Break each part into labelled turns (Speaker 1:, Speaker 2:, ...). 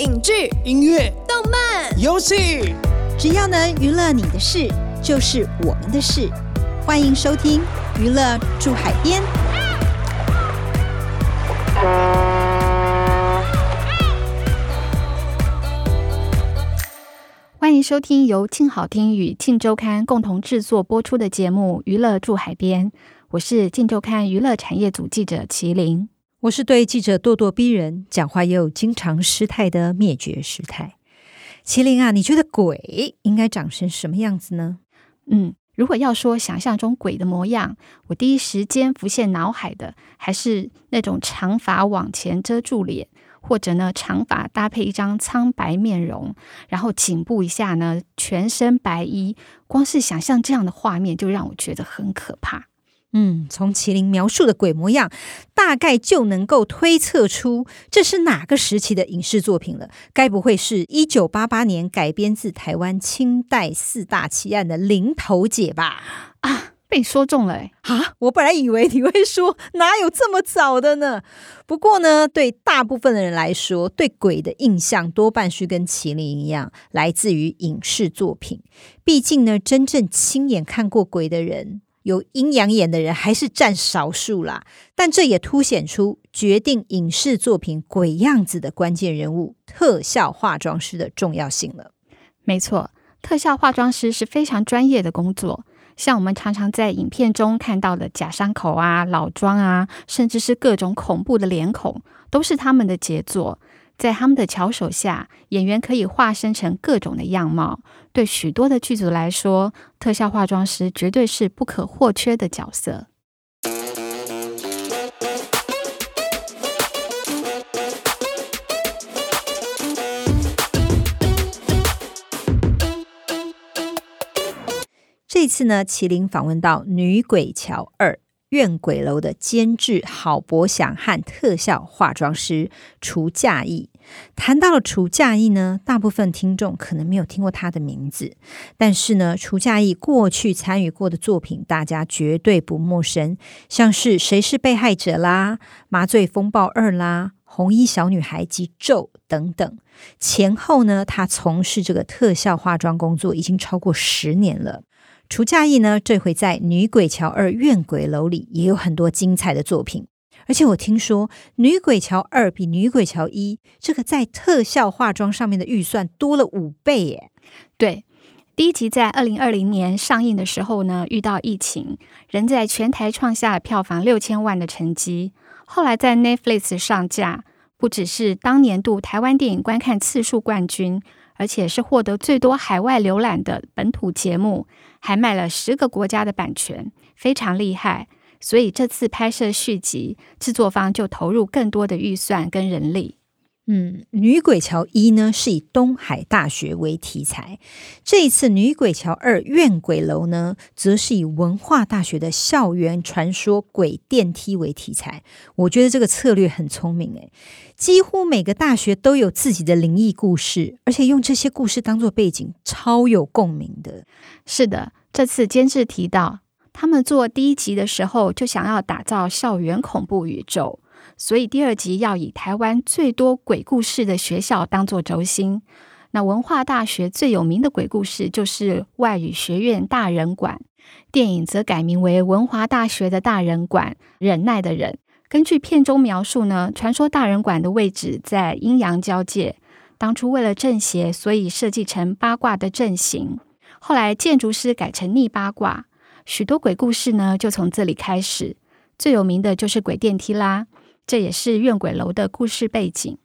Speaker 1: 影剧、
Speaker 2: 音乐、
Speaker 1: 动漫、
Speaker 2: 游戏，
Speaker 3: 只要能娱乐你的事，就是我们的事。欢迎收听《娱乐住海边》。欢迎收听由庆好听与庆周刊共同制作播出的节目《娱乐住海边》。我是静周刊娱乐产业组记者麒麟。
Speaker 4: 我是对记者咄咄逼人、讲话又经常失态的灭绝师太。麒麟啊，你觉得鬼应该长成什么样子呢？
Speaker 3: 嗯，如果要说想象中鬼的模样，我第一时间浮现脑海的还是那种长发往前遮住脸，或者呢长发搭配一张苍白面容，然后颈部以下呢全身白衣，光是想象这样的画面就让我觉得很可怕。
Speaker 4: 嗯，从麒麟描述的鬼模样，大概就能够推测出这是哪个时期的影视作品了。该不会是一九八八年改编自台湾清代四大奇案的《林头姐》吧？
Speaker 3: 啊，被你说中了哎！
Speaker 4: 啊，我本来以为你会说哪有这么早的呢？不过呢，对大部分的人来说，对鬼的印象多半是跟麒麟一样，来自于影视作品。毕竟呢，真正亲眼看过鬼的人。有阴阳眼的人还是占少数啦，但这也凸显出决定影视作品鬼样子的关键人物——特效化妆师的重要性了。
Speaker 3: 没错，特效化妆师是非常专业的工作，像我们常常在影片中看到的假伤口啊、老妆啊，甚至是各种恐怖的脸孔，都是他们的杰作。在他们的巧手下，演员可以化身成各种的样貌。对许多的剧组来说，特效化妆师绝对是不可或缺的角色。
Speaker 4: 这次呢，麒麟访问到《女鬼桥二》。怨鬼楼的监制郝博祥和特效化妆师厨稼义。谈到了厨稼义呢，大部分听众可能没有听过他的名字，但是呢，厨稼义过去参与过的作品，大家绝对不陌生，像是《谁是被害者》啦，《麻醉风暴二》啦，《红衣小女孩》及《咒》等等。前后呢，他从事这个特效化妆工作已经超过十年了。厨稼义呢，这回在《女鬼桥二怨鬼楼》里也有很多精彩的作品，而且我听说《女鬼桥二》比《女鬼桥一》这个在特效化妆上面的预算多了五倍耶。
Speaker 3: 对，第一集在二零二零年上映的时候呢，遇到疫情，仍在全台创下了票房六千万的成绩。后来在 Netflix 上架，不只是当年度台湾电影观看次数冠军。而且是获得最多海外浏览的本土节目，还卖了十个国家的版权，非常厉害。所以这次拍摄续集，制作方就投入更多的预算跟人力。
Speaker 4: 嗯，女鬼桥一呢是以东海大学为题材，这一次女鬼桥二怨鬼楼呢，则是以文化大学的校园传说鬼电梯为题材。我觉得这个策略很聪明诶，几乎每个大学都有自己的灵异故事，而且用这些故事当做背景，超有共鸣的。
Speaker 3: 是的，这次监制提到，他们做第一集的时候就想要打造校园恐怖宇宙。所以第二集要以台湾最多鬼故事的学校当做轴心。那文化大学最有名的鬼故事就是外语学院大人馆，电影则改名为文华大学的大人馆，忍耐的忍。根据片中描述呢，传说大人馆的位置在阴阳交界，当初为了正邪，所以设计成八卦的阵型。后来建筑师改成逆八卦，许多鬼故事呢就从这里开始。最有名的就是鬼电梯啦。这也是怨鬼楼的故事背景，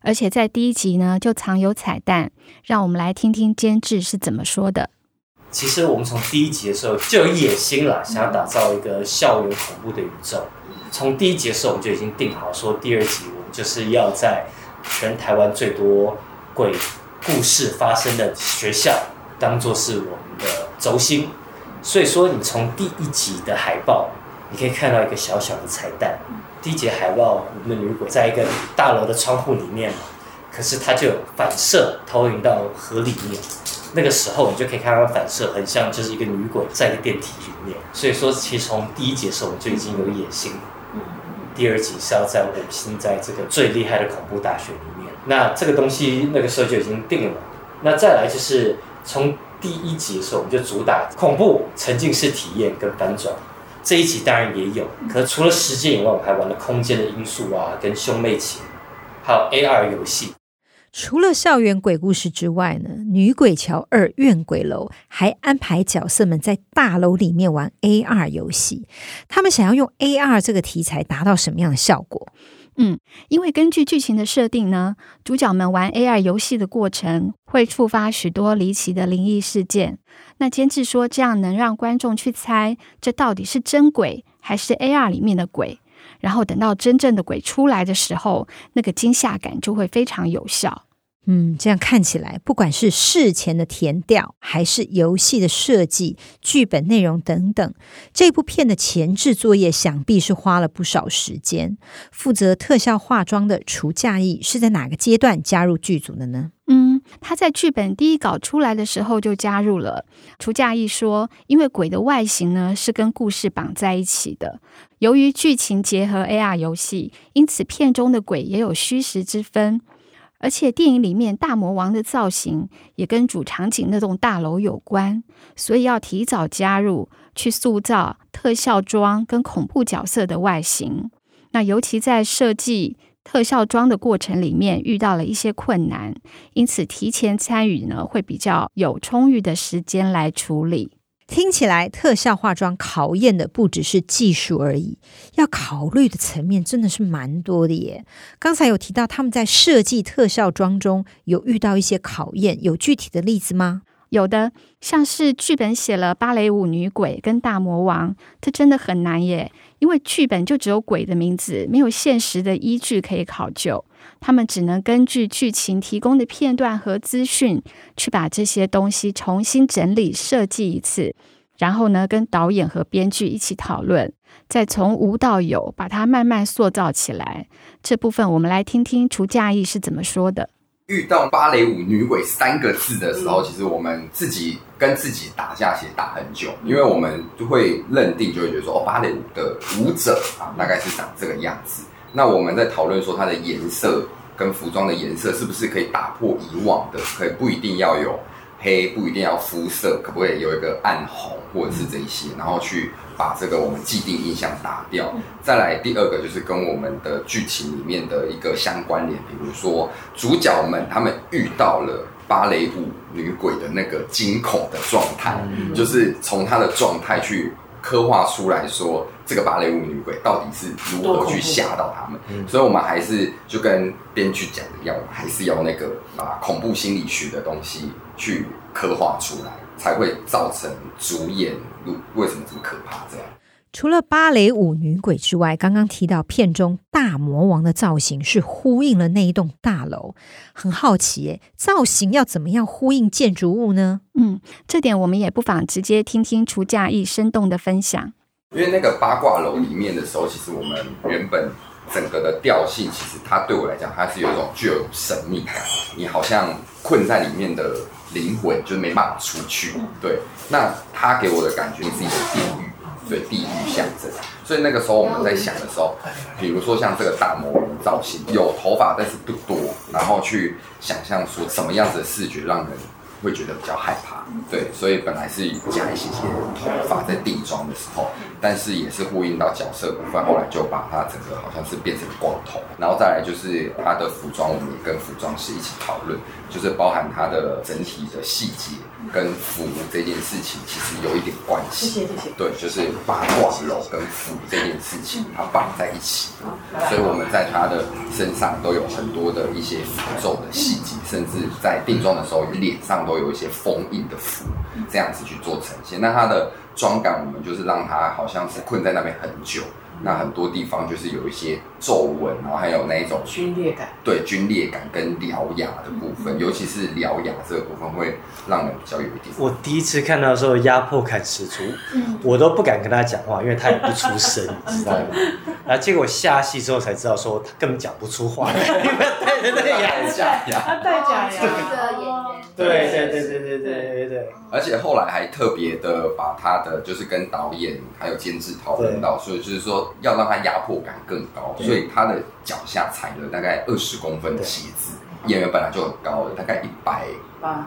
Speaker 3: 而且在第一集呢就藏有彩蛋，让我们来听听监制是怎么说的。
Speaker 5: 其实我们从第一集的时候就有野心了，想要打造一个校园恐怖的宇宙。从第一集的时候我们就已经定好，说第二集我们就是要在全台湾最多鬼故事发生的学校当做是我们的轴心。所以说，你从第一集的海报，你可以看到一个小小的彩蛋。第一集海报，我们的女鬼在一个大楼的窗户里面，可是它就有反射投影到河里面，那个时候你就可以看到反射，很像就是一个女鬼在一个电梯里面。所以说，其实从第一集的时候我们就已经有野心了。第二集是要在我们现在这个最厉害的恐怖大学里面。那这个东西那个时候就已经定了。那再来就是从第一集的时候，我们就主打恐怖沉浸式体验跟反转。这一集当然也有，可是除了时间以外，我们还玩了空间的因素啊，跟兄妹情，还有 AR 游戏。
Speaker 4: 除了校园鬼故事之外呢，《女鬼桥二怨鬼楼》还安排角色们在大楼里面玩 AR 游戏。他们想要用 AR 这个题材达到什么样的效果？
Speaker 3: 嗯，因为根据剧情的设定呢，主角们玩 AR 游戏的过程会触发许多离奇的灵异事件。那监制说，这样能让观众去猜这到底是真鬼还是 AR 里面的鬼。然后等到真正的鬼出来的时候，那个惊吓感就会非常有效。
Speaker 4: 嗯，这样看起来，不管是事前的填调，还是游戏的设计、剧本内容等等，这部片的前置作业想必是花了不少时间。负责特效化妆的厨稼役是在哪个阶段加入剧组的呢？
Speaker 3: 嗯，他在剧本第一稿出来的时候就加入了。厨稼役说，因为鬼的外形呢是跟故事绑在一起的，由于剧情结合 AR 游戏，因此片中的鬼也有虚实之分。而且电影里面大魔王的造型也跟主场景那栋大楼有关，所以要提早加入去塑造特效妆跟恐怖角色的外形。那尤其在设计特效妆的过程里面遇到了一些困难，因此提前参与呢会比较有充裕的时间来处理。
Speaker 4: 听起来特效化妆考验的不只是技术而已，要考虑的层面真的是蛮多的耶。刚才有提到他们在设计特效妆中有遇到一些考验，有具体的例子吗？
Speaker 3: 有的，像是剧本写了芭蕾舞女鬼跟大魔王，这真的很难耶，因为剧本就只有鬼的名字，没有现实的依据可以考究。他们只能根据剧情提供的片段和资讯，去把这些东西重新整理设计一次，然后呢，跟导演和编剧一起讨论，再从无到有，把它慢慢塑造起来。这部分我们来听听除嫁衣是怎么说的。
Speaker 1: 遇到芭蕾舞女鬼三个字的时候，其实我们自己跟自己打架，其实打很久，因为我们就会认定，就会觉得说，哦，芭蕾舞的舞者啊，大概是长这个样子。那我们在讨论说它的颜色跟服装的颜色是不是可以打破以往的，可以不一定要有黑，不一定要肤色，可不可以有一个暗红或者是这些，然后去把这个我们既定印象打掉。再来第二个就是跟我们的剧情里面的一个相关联，比如说主角们他们遇到了芭蕾舞女鬼的那个惊恐的状态，就是从她的状态去。刻画出来说，这个芭蕾舞女鬼到底是如何去吓到他们？嗯、所以，我们还是就跟编剧讲的一样，还是要那个把恐怖心理学的东西去刻画出来，才会造成主演为什么这么可怕这样。
Speaker 4: 除了芭蕾舞女鬼之外，刚刚提到片中大魔王的造型是呼应了那一栋大楼，很好奇，造型要怎么样呼应建筑物呢？
Speaker 3: 嗯，这点我们也不妨直接听听除假意生动的分享。
Speaker 1: 因为那个八卦楼里面的时候，其实我们原本整个的调性，其实它对我来讲，它是有一种具有神秘感，你好像困在里面的灵魂就没办法出去。对，那他给我的感觉是一个地狱。对，地狱象征，所以那个时候我们在想的时候，比如说像这个大魔王造型，有头发但是不多，然后去想象出什么样子的视觉让人会觉得比较害怕。对，所以本来是加一些些头发在定妆的时候，但是也是呼应到角色部分，后来就把它整个好像是变成光头，然后再来就是它的服装，我们也跟服装师一起讨论，就是包含它的整体的细节。跟符这件事情其实有一点关系，谢谢谢谢。对，就是八卦楼跟符这件事情，它绑在一起，所以我们在他的身上都有很多的一些符咒的细节，甚至在定妆的时候脸上都有一些封印的符，这样子去做呈现。那他的妆感，我们就是让他好像是困在那边很久。那很多地方就是有一些皱纹，然后还有那一种
Speaker 2: 皲裂感，
Speaker 1: 对，皲裂感跟獠牙的部分，嗯、尤其是獠牙这个部分会让人比较有一点。
Speaker 5: 我第一次看到的时候压迫感十足，嗯、我都不敢跟他讲话，因为他也不出声，你知道吗？然后结果下戏之后才知道，说他根本讲不出话，因为戴着那个假牙，
Speaker 2: 他戴假牙。的演
Speaker 5: 员，对对对对对对对对。
Speaker 1: 而且后来还特别的把他的就是跟导演还有监制讨论到，所以就是说要让他压迫感更高，所以他的脚下踩了大概二十公分的鞋子，演员本来就很高了，大概一百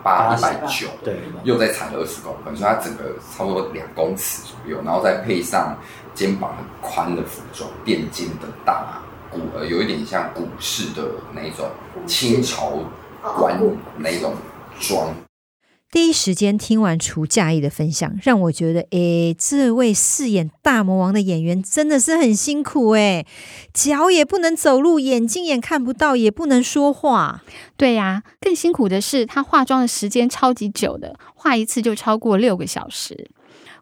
Speaker 1: 八、一百九，
Speaker 5: 对，
Speaker 1: 又再踩了二十公分，所以他整个差不多两公尺左右，然后再配上肩膀很宽的服装，垫肩的大鼓，呃，有一点像古式的那种清朝官那种装。
Speaker 4: 第一时间听完除稼役的分享，让我觉得，诶，这位饰演大魔王的演员真的是很辛苦诶，脚也不能走路，眼睛也看不到，也不能说话。
Speaker 3: 对呀，更辛苦的是他化妆的时间超级久的，化一次就超过六个小时。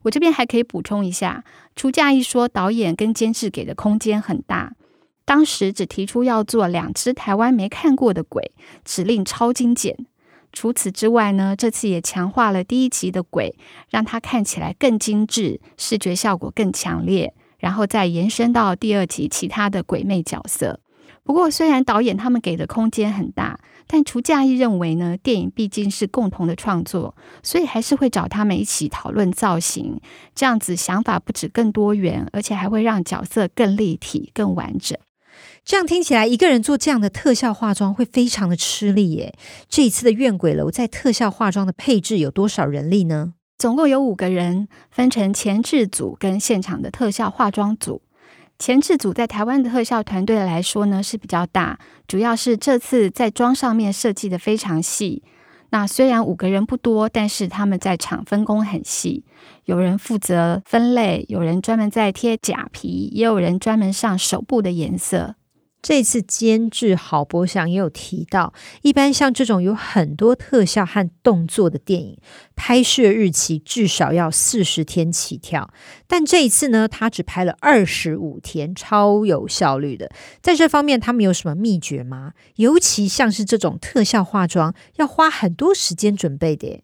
Speaker 3: 我这边还可以补充一下，除稼役说导演跟监制给的空间很大，当时只提出要做两只台湾没看过的鬼，指令超精简。除此之外呢，这次也强化了第一集的鬼，让它看起来更精致，视觉效果更强烈，然后再延伸到第二集其他的鬼魅角色。不过，虽然导演他们给的空间很大，但除稼役认为呢，电影毕竟是共同的创作，所以还是会找他们一起讨论造型，这样子想法不止更多元，而且还会让角色更立体、更完整。
Speaker 4: 这样听起来，一个人做这样的特效化妆会非常的吃力耶。这一次的怨鬼楼在特效化妆的配置有多少人力呢？
Speaker 3: 总共有五个人，分成前置组跟现场的特效化妆组。前置组在台湾的特效团队来说呢是比较大，主要是这次在妆上面设计的非常细。那虽然五个人不多，但是他们在场分工很细，有人负责分类，有人专门在贴假皮，也有人专门上手部的颜色。
Speaker 4: 这次监制郝柏祥也有提到，一般像这种有很多特效和动作的电影，拍摄日期至少要四十天起跳。但这一次呢，他只拍了二十五天，超有效率的。在这方面，他们有什么秘诀吗？尤其像是这种特效化妆，要花很多时间准备的。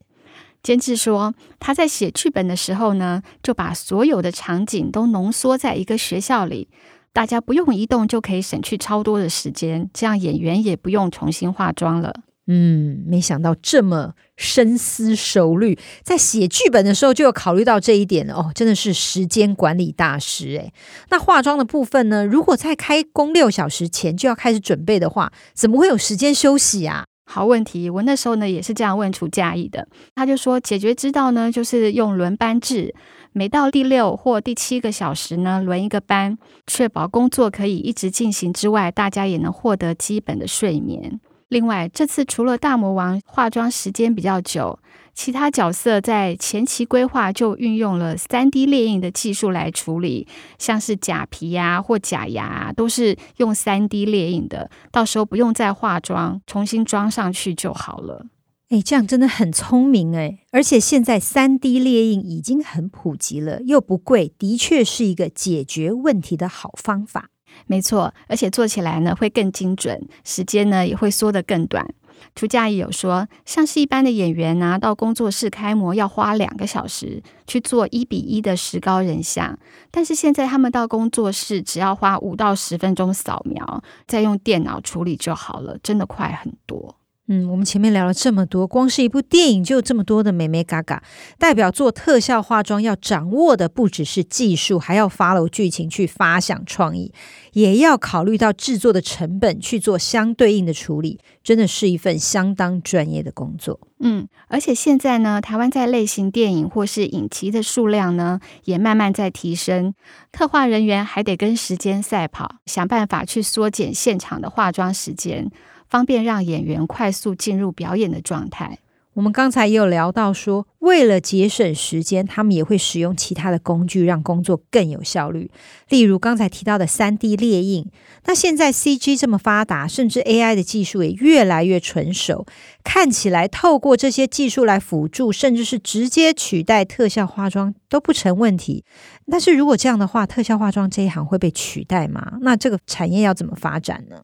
Speaker 3: 监制说，他在写剧本的时候呢，就把所有的场景都浓缩在一个学校里。大家不用移动就可以省去超多的时间，这样演员也不用重新化妆了。
Speaker 4: 嗯，没想到这么深思熟虑，在写剧本的时候就有考虑到这一点哦，真的是时间管理大师诶。那化妆的部分呢？如果在开工六小时前就要开始准备的话，怎么会有时间休息啊？
Speaker 3: 好问题，我那时候呢也是这样问楚嘉义的，他就说解决之道呢就是用轮班制。每到第六或第七个小时呢，轮一个班，确保工作可以一直进行之外，大家也能获得基本的睡眠。另外，这次除了大魔王化妆时间比较久，其他角色在前期规划就运用了 3D 列印的技术来处理，像是假皮呀或假牙都是用 3D 列印的，到时候不用再化妆，重新装上去就好了。
Speaker 4: 哎，这样真的很聪明哎！而且现在 3D 列印已经很普及了，又不贵，的确是一个解决问题的好方法。
Speaker 3: 没错，而且做起来呢会更精准，时间呢也会缩得更短。除稼役有说，像是一般的演员拿到工作室开模要花两个小时去做一比一的石膏人像，但是现在他们到工作室只要花五到十分钟扫描，再用电脑处理就好了，真的快很多。
Speaker 4: 嗯，我们前面聊了这么多，光是一部电影就有这么多的眉眉角角，代表做特效化妆要掌握的不只是技术，还要 follow 剧情去发想创意，也要考虑到制作的成本去做相对应的处理，真的是一份相当专业的工作。
Speaker 3: 嗯，而且现在呢，台湾在类型电影或是影集的数量呢，也慢慢在提升，特化人员还得跟时间赛跑，想办法去缩减现场的化妆时间。方便让演员快速进入表演的状态。
Speaker 4: 我们刚才也有聊到说，为了节省时间，他们也会使用其他的工具，让工作更有效率。例如刚才提到的 3D 列印。那现在 CG 这么发达，甚至 AI 的技术也越来越纯熟，看起来透过这些技术来辅助，甚至是直接取代特效化妆都不成问题。但是如果这样的话，特效化妆这一行会被取代吗？那这个产业要怎么发展呢？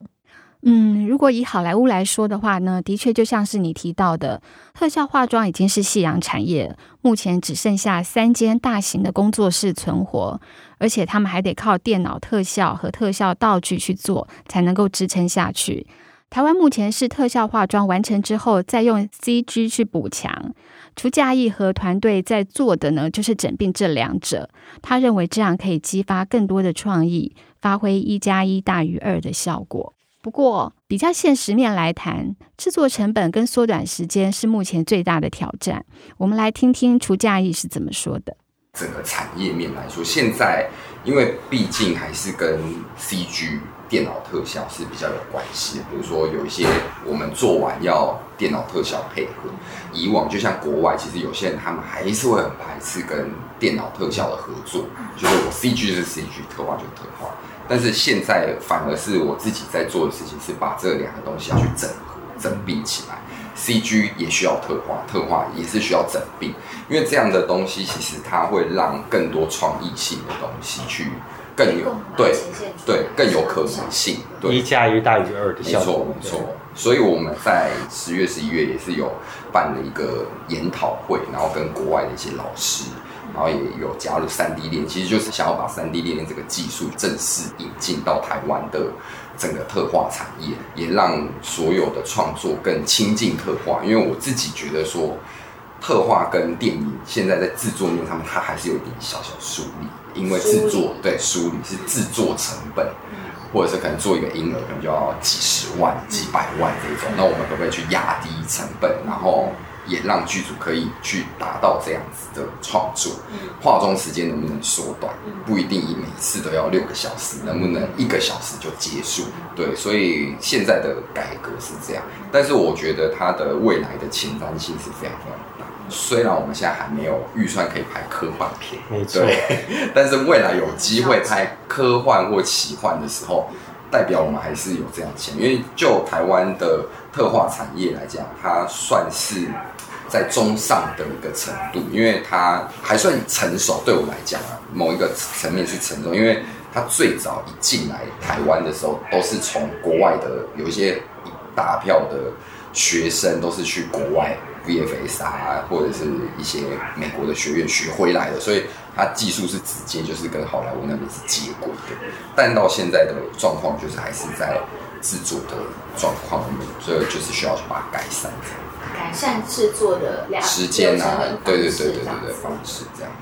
Speaker 3: 嗯，如果以好莱坞来说的话呢，的确就像是你提到的，特效化妆已经是夕阳产业，目前只剩下三间大型的工作室存活，而且他们还得靠电脑特效和特效道具去做，才能够支撑下去。台湾目前是特效化妆完成之后，再用 CG 去补强。除嘉义和团队在做的呢，就是整并这两者。他认为这样可以激发更多的创意，发挥一加一大于二的效果。不过，比较现实面来谈，制作成本跟缩短时间是目前最大的挑战。我们来听听除稼义是怎么说的。
Speaker 1: 整个产业面来说，现在因为毕竟还是跟 CG 电脑特效是比较有关系的。比如说有一些我们做完要电脑特效配合，以往就像国外，其实有些人他们还是会很排斥跟电脑特效的合作，就是我 CG 是 CG，特化就是特化。但是现在反而是我自己在做的事情，是把这两个东西要去整合、整并起来。CG 也需要特化，特化也是需要整并，因为这样的东西其实它会让更多创意性的东西去更有对对更有可能性。对，
Speaker 5: 一加一大于二的效果。
Speaker 1: 没错没错，所以我们在十月、十一月也是有办了一个研讨会，然后跟国外的一些老师。然后也有加入三 D 链，其实就是想要把三 D 列印这个技术正式引进到台湾的整个特化产业，也让所有的创作更亲近特化。因为我自己觉得说，特化跟电影现在在制作面上面，它还是有一点小小疏离，因为制作对疏离是制作成本，或者是可能做一个婴儿可能就要几十万、几百万这种，那我们可不可以去压低成本，然后？也让剧组可以去达到这样子的创作，化妆时间能不能缩短？不一定，以每次都要六个小时，能不能一个小时就结束？对，所以现在的改革是这样，但是我觉得它的未来的前瞻性是非常非常大。虽然我们现在还没有预算可以拍科幻片，没错，但是未来有机会拍科幻或奇幻的时候，代表我们还是有这样钱，因为就台湾的特化产业来讲，它算是。在中上的一个程度，因为它还算成熟。对我来讲啊，某一个层面是成熟，因为它最早一进来台湾的时候，都是从国外的有一些大票的学生，都是去国外 VFS 啊，或者是一些美国的学院学回来的，所以它技术是直接就是跟好莱坞那边是接轨的。但到现在的状况，就是还是在制作的状况里面，所以就是需要去把它改善。
Speaker 2: 改善制作的两
Speaker 1: 时间啊，对对对对对对方式这样。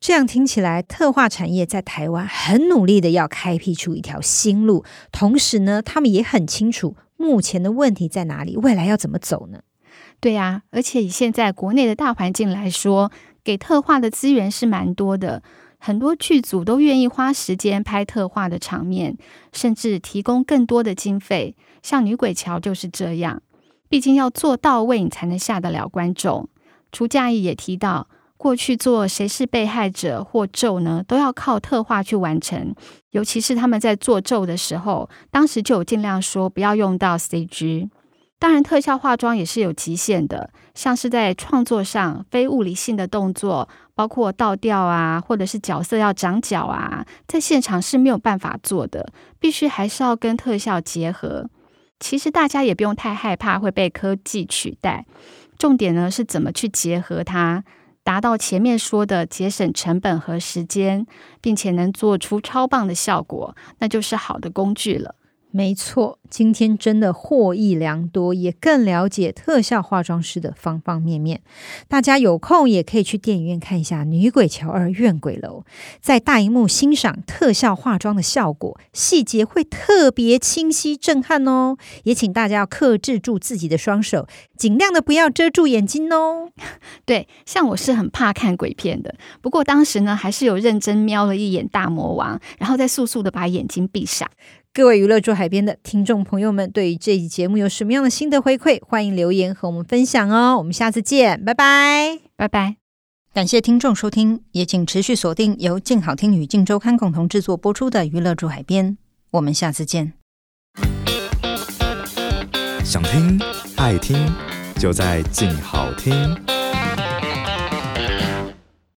Speaker 4: 这样听起来，特化产业在台湾很努力的要开辟出一条新路，同时呢，他们也很清楚目前的问题在哪里，未来要怎么走呢？
Speaker 3: 对呀，而且以现在国内的大环境来说，给特化的资源是蛮多的，很多剧组都愿意花时间拍特化的场面，甚至提供更多的经费，像女鬼桥就是这样。毕竟要做到位，你才能吓得了观众。除稼义也提到，过去做谁是被害者或咒呢，都要靠特化去完成。尤其是他们在做咒的时候，当时就有尽量说不要用到 CG。当然，特效化妆也是有极限的，像是在创作上非物理性的动作，包括倒吊啊，或者是角色要长脚啊，在现场是没有办法做的，必须还是要跟特效结合。其实大家也不用太害怕会被科技取代，重点呢是怎么去结合它，达到前面说的节省成本和时间，并且能做出超棒的效果，那就是好的工具了。
Speaker 4: 没错，今天真的获益良多，也更了解特效化妆师的方方面面。大家有空也可以去电影院看一下《女鬼桥二怨鬼楼》，在大荧幕欣赏特效化妆的效果，细节会特别清晰震撼哦。也请大家要克制住自己的双手，尽量的不要遮住眼睛哦。
Speaker 3: 对，像我是很怕看鬼片的，不过当时呢，还是有认真瞄了一眼大魔王，然后再速速的把眼睛闭上。
Speaker 4: 各位娱乐住海边的听众朋友们，对于这一节目有什么样的心得回馈？欢迎留言和我们分享哦。我们下次见，拜拜，
Speaker 3: 拜拜。
Speaker 4: 感谢听众收听，也请持续锁定由静好听与静周刊共同制作播出的《娱乐住海边》。我们下次见。
Speaker 6: 想听爱听，就在静好听。